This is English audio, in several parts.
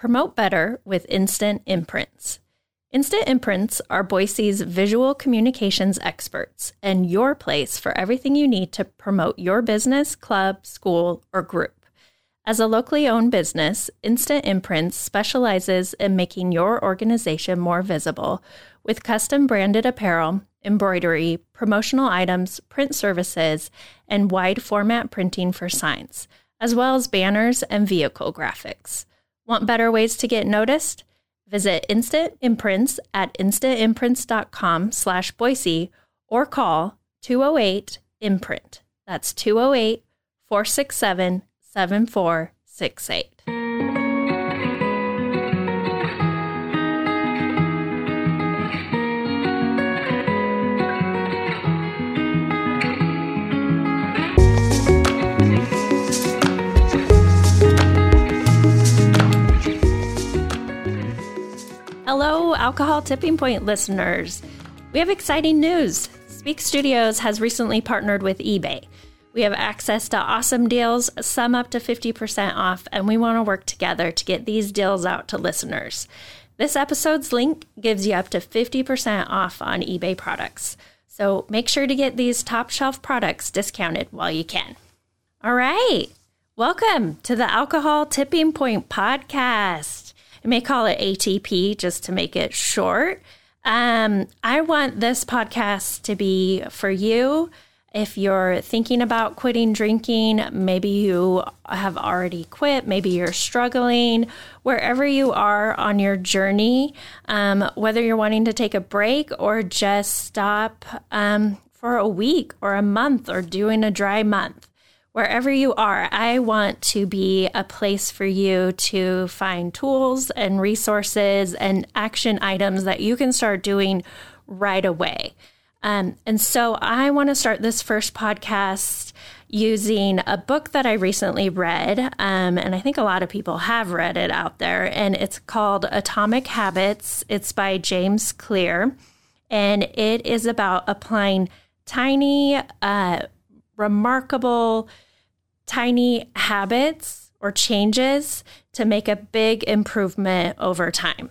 Promote better with Instant Imprints. Instant Imprints are Boise's visual communications experts and your place for everything you need to promote your business, club, school, or group. As a locally owned business, Instant Imprints specializes in making your organization more visible with custom branded apparel, embroidery, promotional items, print services, and wide format printing for signs, as well as banners and vehicle graphics. Want better ways to get noticed? Visit Instant Imprints at instantimprints.com slash Boise or call 208 Imprint. That's 208 Alcohol Tipping Point listeners. We have exciting news. Speak Studios has recently partnered with eBay. We have access to awesome deals, some up to 50% off, and we want to work together to get these deals out to listeners. This episode's link gives you up to 50% off on eBay products. So make sure to get these top shelf products discounted while you can. All right. Welcome to the Alcohol Tipping Point podcast. I may call it ATP just to make it short. Um, I want this podcast to be for you. If you're thinking about quitting drinking, maybe you have already quit, maybe you're struggling, wherever you are on your journey, um, whether you're wanting to take a break or just stop um, for a week or a month or doing a dry month wherever you are, I want to be a place for you to find tools and resources and action items that you can start doing right away. Um, and so I want to start this first podcast using a book that I recently read. Um, and I think a lot of people have read it out there. And it's called Atomic Habits. It's by James Clear. And it is about applying tiny, uh, remarkable, tiny habits or changes to make a big improvement over time.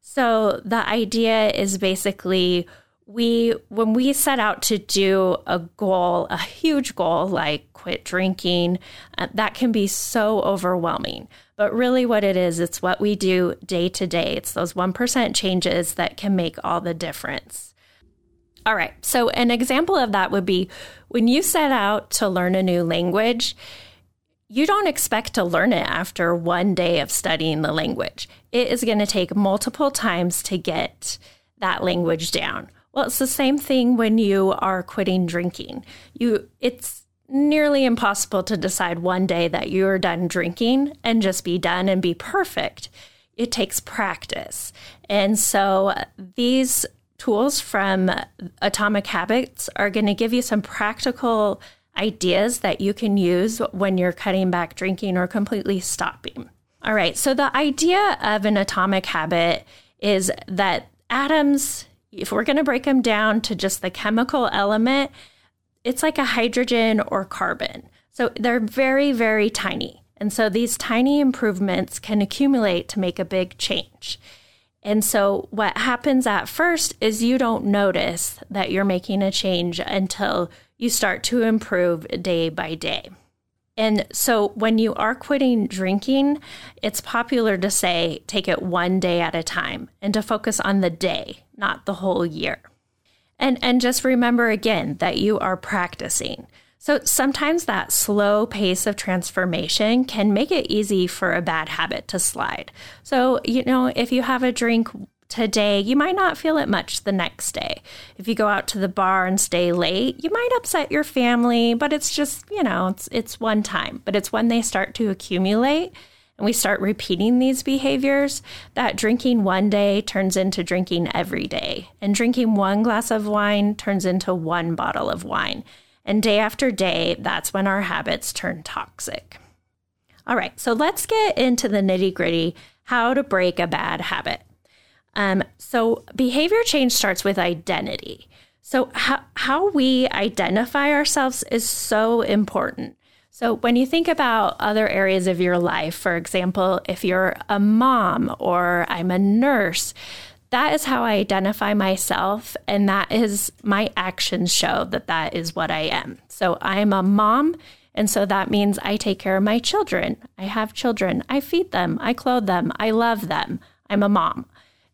So the idea is basically we when we set out to do a goal, a huge goal like quit drinking, uh, that can be so overwhelming. But really what it is, it's what we do day to day. It's those 1% changes that can make all the difference. All right. So, an example of that would be when you set out to learn a new language, you don't expect to learn it after one day of studying the language. It is going to take multiple times to get that language down. Well, it's the same thing when you are quitting drinking. You it's nearly impossible to decide one day that you're done drinking and just be done and be perfect. It takes practice. And so these tools from Atomic Habits are going to give you some practical ideas that you can use when you're cutting back drinking or completely stopping. All right, so the idea of an atomic habit is that atoms, if we're going to break them down to just the chemical element, it's like a hydrogen or carbon. So they're very, very tiny. And so these tiny improvements can accumulate to make a big change. And so, what happens at first is you don't notice that you're making a change until you start to improve day by day. And so, when you are quitting drinking, it's popular to say take it one day at a time and to focus on the day, not the whole year. And, and just remember again that you are practicing. So sometimes that slow pace of transformation can make it easy for a bad habit to slide. So, you know, if you have a drink today, you might not feel it much the next day. If you go out to the bar and stay late, you might upset your family, but it's just, you know, it's it's one time, but it's when they start to accumulate and we start repeating these behaviors, that drinking one day turns into drinking every day. And drinking one glass of wine turns into one bottle of wine. And day after day, that's when our habits turn toxic. All right, so let's get into the nitty gritty how to break a bad habit. Um, so, behavior change starts with identity. So, how, how we identify ourselves is so important. So, when you think about other areas of your life, for example, if you're a mom or I'm a nurse, that is how I identify myself. And that is my actions show that that is what I am. So, I'm a mom. And so that means I take care of my children. I have children. I feed them. I clothe them. I love them. I'm a mom.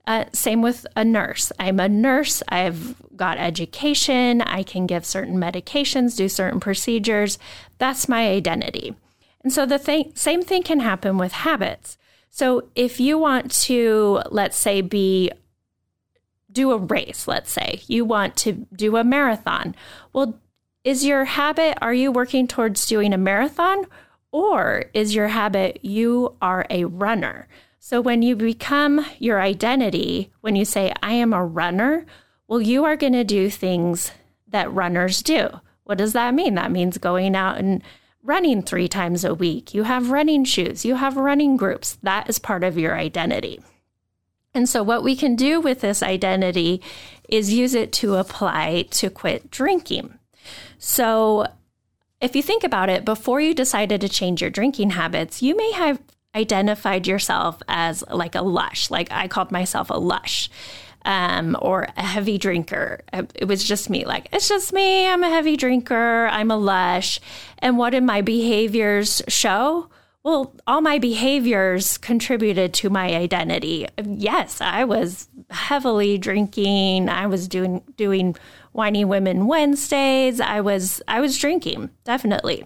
Uh, same with a nurse. I'm a nurse. I've got education. I can give certain medications, do certain procedures. That's my identity. And so the same thing can happen with habits. So if you want to, let's say, be do a race, let's say you want to do a marathon. Well, is your habit, are you working towards doing a marathon? Or is your habit, you are a runner? So when you become your identity, when you say, I am a runner, well, you are going to do things that runners do. What does that mean? That means going out and running three times a week. You have running shoes, you have running groups. That is part of your identity. And so, what we can do with this identity is use it to apply to quit drinking. So, if you think about it, before you decided to change your drinking habits, you may have identified yourself as like a lush, like I called myself a lush. Um, or a heavy drinker. It was just me, like, it's just me. I'm a heavy drinker. I'm a lush. And what did my behaviors show? Well, all my behaviors contributed to my identity. Yes, I was heavily drinking. I was doing doing whiny women Wednesdays. I was I was drinking, definitely.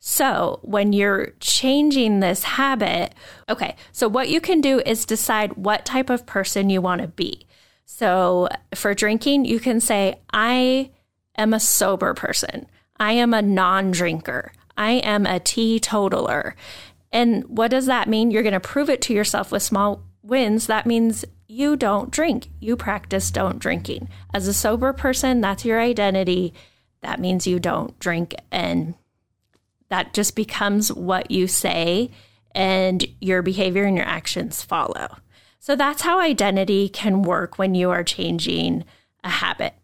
So, when you're changing this habit, okay, so what you can do is decide what type of person you want to be. So, for drinking, you can say, I am a sober person. I am a non drinker. I am a teetotaler. And what does that mean? You're going to prove it to yourself with small wins. That means you don't drink. You practice don't drinking. As a sober person, that's your identity. That means you don't drink and that just becomes what you say and your behavior and your actions follow. So that's how identity can work when you are changing a habit.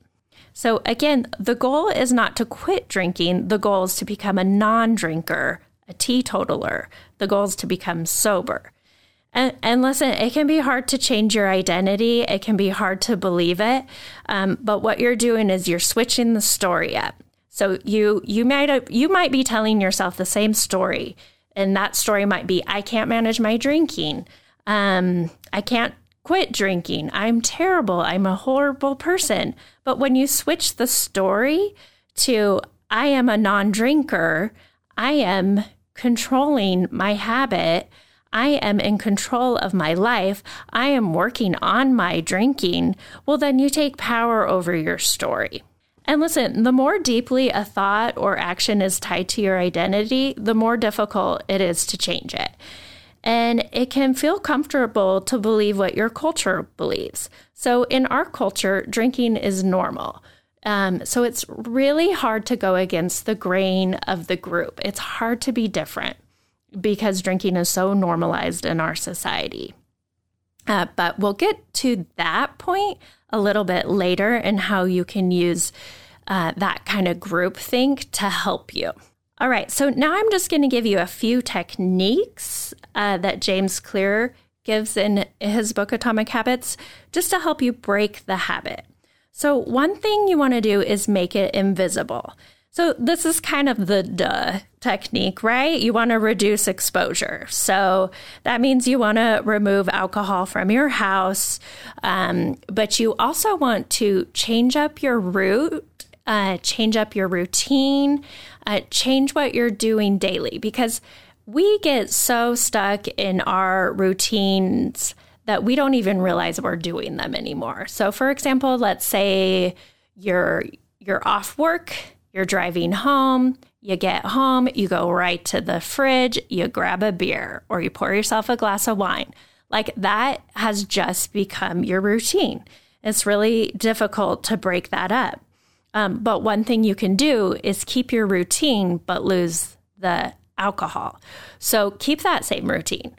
So again, the goal is not to quit drinking, the goal is to become a non drinker, a teetotaler. The goal is to become sober. And, and, listen, it can be hard to change your identity. It can be hard to believe it. Um, but what you're doing is you're switching the story up. So you you might you might be telling yourself the same story, and that story might be I can't manage my drinking. Um, I can't quit drinking. I'm terrible. I'm a horrible person. But when you switch the story to I am a non-drinker, I am controlling my habit. I am in control of my life. I am working on my drinking. Well, then you take power over your story. And listen, the more deeply a thought or action is tied to your identity, the more difficult it is to change it. And it can feel comfortable to believe what your culture believes. So, in our culture, drinking is normal. Um, so, it's really hard to go against the grain of the group. It's hard to be different because drinking is so normalized in our society. Uh, but we'll get to that point a little bit later and how you can use uh, that kind of group think to help you. All right, so now I'm just going to give you a few techniques uh, that James Clear gives in his book Atomic Habits just to help you break the habit. So, one thing you want to do is make it invisible. So, this is kind of the duh technique, right? You want to reduce exposure. So, that means you want to remove alcohol from your house, um, but you also want to change up your route, uh, change up your routine, uh, change what you're doing daily because we get so stuck in our routines that we don't even realize we're doing them anymore. So, for example, let's say you're you're off work You're driving home, you get home, you go right to the fridge, you grab a beer, or you pour yourself a glass of wine. Like that has just become your routine. It's really difficult to break that up. Um, but one thing you can do is keep your routine, but lose the alcohol. So keep that same routine.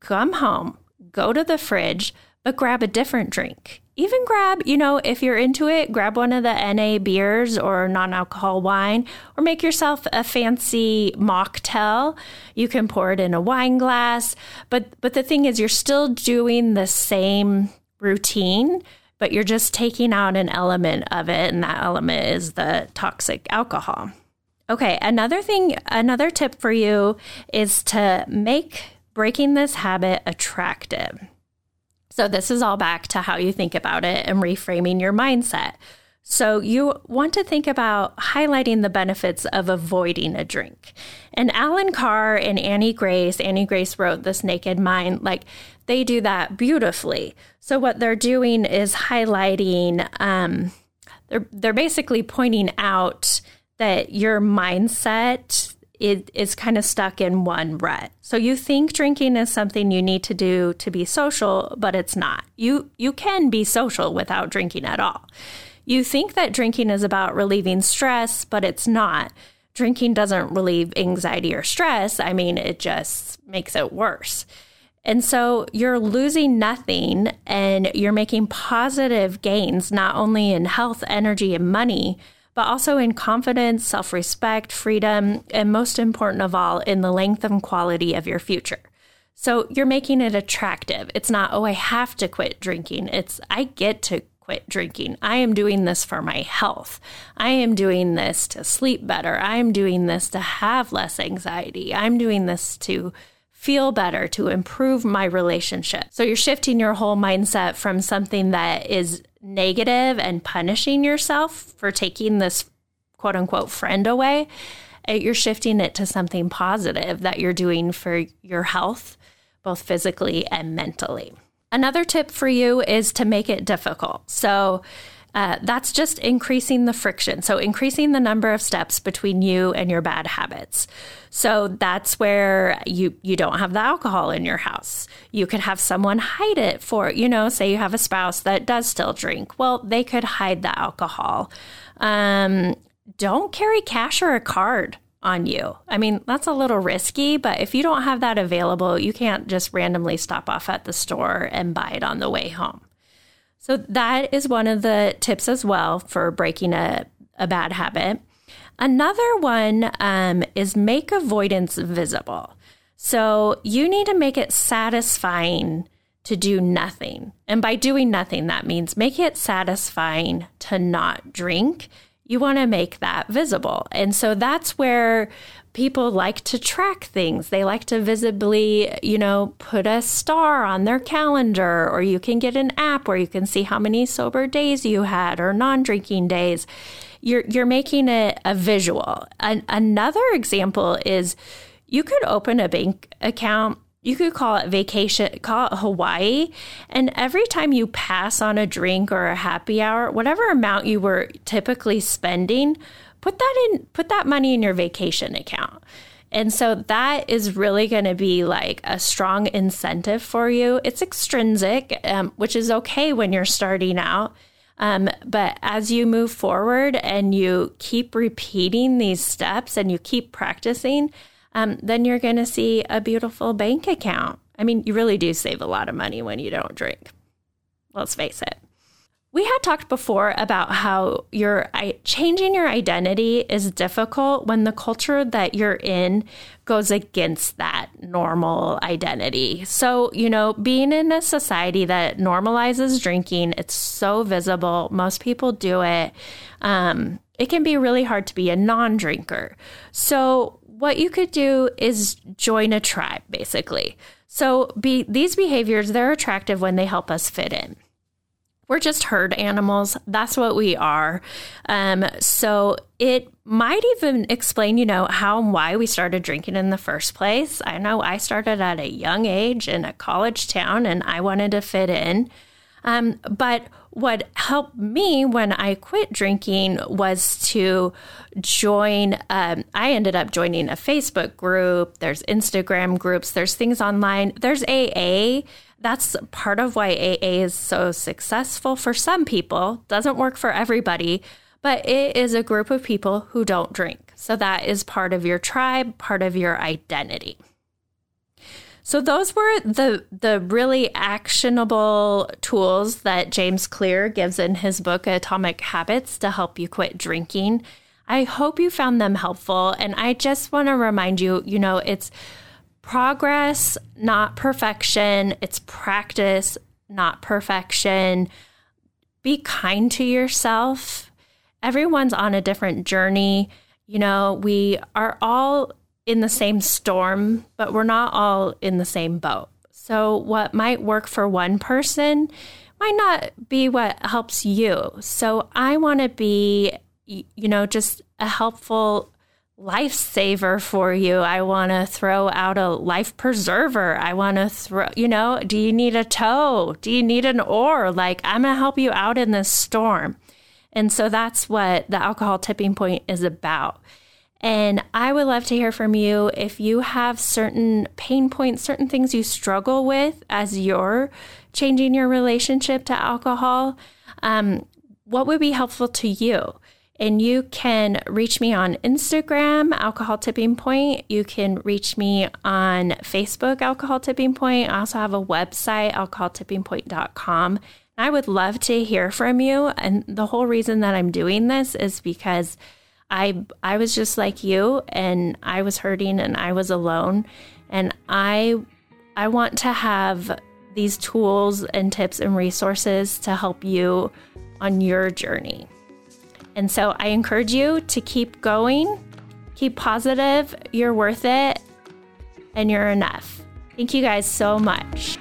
Come home, go to the fridge, but grab a different drink even grab, you know, if you're into it, grab one of the NA beers or non alcohol wine, or make yourself a fancy mocktail. You can pour it in a wine glass. But, but the thing is, you're still doing the same routine, but you're just taking out an element of it, and that element is the toxic alcohol. Okay, another thing, another tip for you is to make breaking this habit attractive. So, this is all back to how you think about it and reframing your mindset. So, you want to think about highlighting the benefits of avoiding a drink. And Allen Carr and Annie Grace, Annie Grace wrote This Naked Mind, like they do that beautifully. So, what they're doing is highlighting, um, they're, they're basically pointing out that your mindset it is kind of stuck in one rut. So you think drinking is something you need to do to be social, but it's not. You you can be social without drinking at all. You think that drinking is about relieving stress, but it's not. Drinking doesn't relieve anxiety or stress. I mean, it just makes it worse. And so you're losing nothing and you're making positive gains, not only in health, energy, and money, but also in confidence, self respect, freedom, and most important of all, in the length and quality of your future. So you're making it attractive. It's not, oh, I have to quit drinking. It's, I get to quit drinking. I am doing this for my health. I am doing this to sleep better. I am doing this to have less anxiety. I'm doing this to feel better, to improve my relationship. So you're shifting your whole mindset from something that is negative and punishing yourself for taking this quote unquote friend away, uh, you're shifting it to something positive that you're doing for your health, both physically and mentally. Another tip for you is to make it difficult. So, uh, that's just increasing the friction. So, increasing the number of steps between you and your bad habits. So, that's where you, you don't have the alcohol in your house. You could have someone hide it for, you know, say you have a spouse that does still drink. Well, they could hide the alcohol. Um, don't carry cash or a card on you. I mean, that's a little risky, but if you don't have that available, you can't just randomly stop off at the store and buy it on the way home. So that is one of the tips as well for breaking a, a bad habit. Another one um, is make avoidance visible. So you need to make it satisfying to do nothing. And by doing nothing, that means make it satisfying to not drink. You want to make that visible. And so that's where people like to track things. They like to visibly, you know, put a star on their calendar, or you can get an app where you can see how many sober days you had or non drinking days. You're, you're making it a visual. An, another example is you could open a bank account you could call it vacation, call it Hawaii. And every time you pass on a drink or a happy hour, whatever amount you were typically spending put that in put that money in your vacation account. And so that is really going to be like a strong incentive for you. It's extrinsic, um, which is okay when you're starting out. Um, but as you move forward and you keep repeating these steps and you keep practicing, um, then you're going to see a beautiful bank account. I mean, you really do save a lot of money when you don't drink. Let's face it. We had talked before about how your changing your identity is difficult when the culture that you're in goes against that normal identity. So, you know, being in a society that normalizes drinking, it's so visible. Most people do it. Um, it can be really hard to be a non drinker. So, what you could do is join a tribe, basically. So, be, these behaviors, they're attractive when they help us fit in we're just herd animals. That's what we are. Um, so it might even explain, you know, how and why we started drinking in the first place. I know I started at a young age in a college town and I wanted to fit in. Um, but what helped me when I quit drinking was to join. Um, I ended up joining a Facebook group. There's Instagram groups. There's things online. There's AA. That's part of why AA is so successful for some people. Doesn't work for everybody, but it is a group of people who don't drink. So that is part of your tribe, part of your identity. So those were the the really actionable tools that James Clear gives in his book Atomic Habits to help you quit drinking. I hope you found them helpful and I just want to remind you, you know, it's progress, not perfection. It's practice, not perfection. Be kind to yourself. Everyone's on a different journey. You know, we are all in the same storm, but we're not all in the same boat. So, what might work for one person might not be what helps you. So, I want to be, you know, just a helpful lifesaver for you. I want to throw out a life preserver. I want to throw, you know, do you need a tow? Do you need an oar? Like, I'm going to help you out in this storm. And so that's what the alcohol tipping point is about. And I would love to hear from you if you have certain pain points, certain things you struggle with as you're changing your relationship to alcohol. Um, what would be helpful to you? And you can reach me on Instagram, Alcohol Tipping Point. You can reach me on Facebook, Alcohol Tipping Point. I also have a website, alcoholtippingpoint.com. I would love to hear from you. And the whole reason that I'm doing this is because I I was just like you and I was hurting and I was alone and I I want to have these tools and tips and resources to help you on your journey. And so I encourage you to keep going, keep positive, you're worth it and you're enough. Thank you guys so much.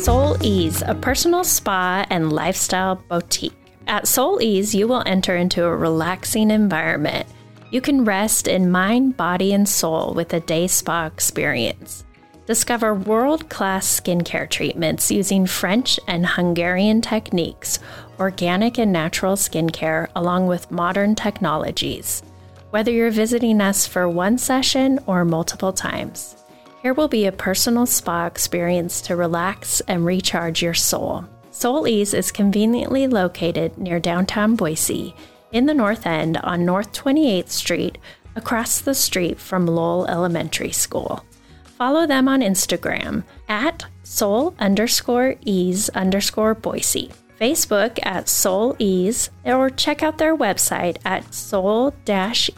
Soul Ease, a personal spa and lifestyle boutique. At Soul Ease, you will enter into a relaxing environment. You can rest in mind, body, and soul with a day spa experience. Discover world class skincare treatments using French and Hungarian techniques, organic and natural skincare, along with modern technologies. Whether you're visiting us for one session or multiple times. Here will be a personal spa experience to relax and recharge your soul. Soul Ease is conveniently located near downtown Boise in the North End on North 28th Street, across the street from Lowell Elementary School. Follow them on Instagram at soul underscore ease underscore Boise, Facebook at soul ease, or check out their website at soul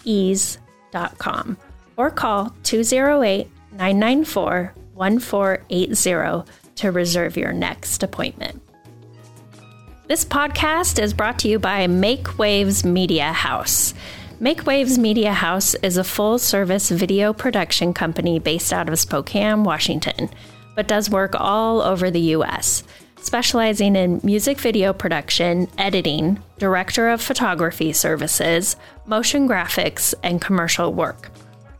ease.com or call 208 994 1480 to reserve your next appointment. This podcast is brought to you by Make Waves Media House. Make Waves Media House is a full service video production company based out of Spokane, Washington, but does work all over the U.S., specializing in music video production, editing, director of photography services, motion graphics, and commercial work.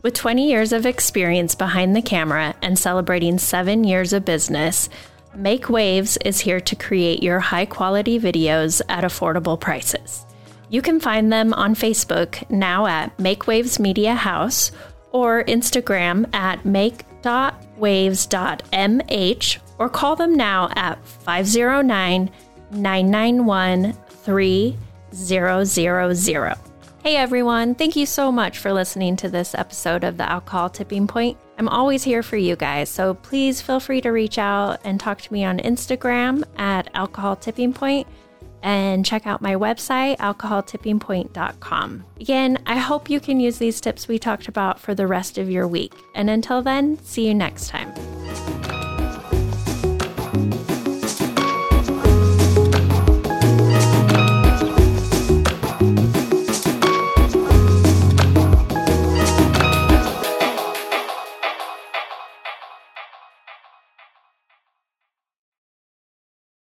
With 20 years of experience behind the camera and celebrating seven years of business, Make Waves is here to create your high quality videos at affordable prices. You can find them on Facebook now at Make Waves Media House or Instagram at make.waves.mh or call them now at 509 991 3000. Hey everyone, thank you so much for listening to this episode of the Alcohol Tipping Point. I'm always here for you guys, so please feel free to reach out and talk to me on Instagram at Alcohol Tipping Point and check out my website, alcoholtippingpoint.com. Again, I hope you can use these tips we talked about for the rest of your week. And until then, see you next time.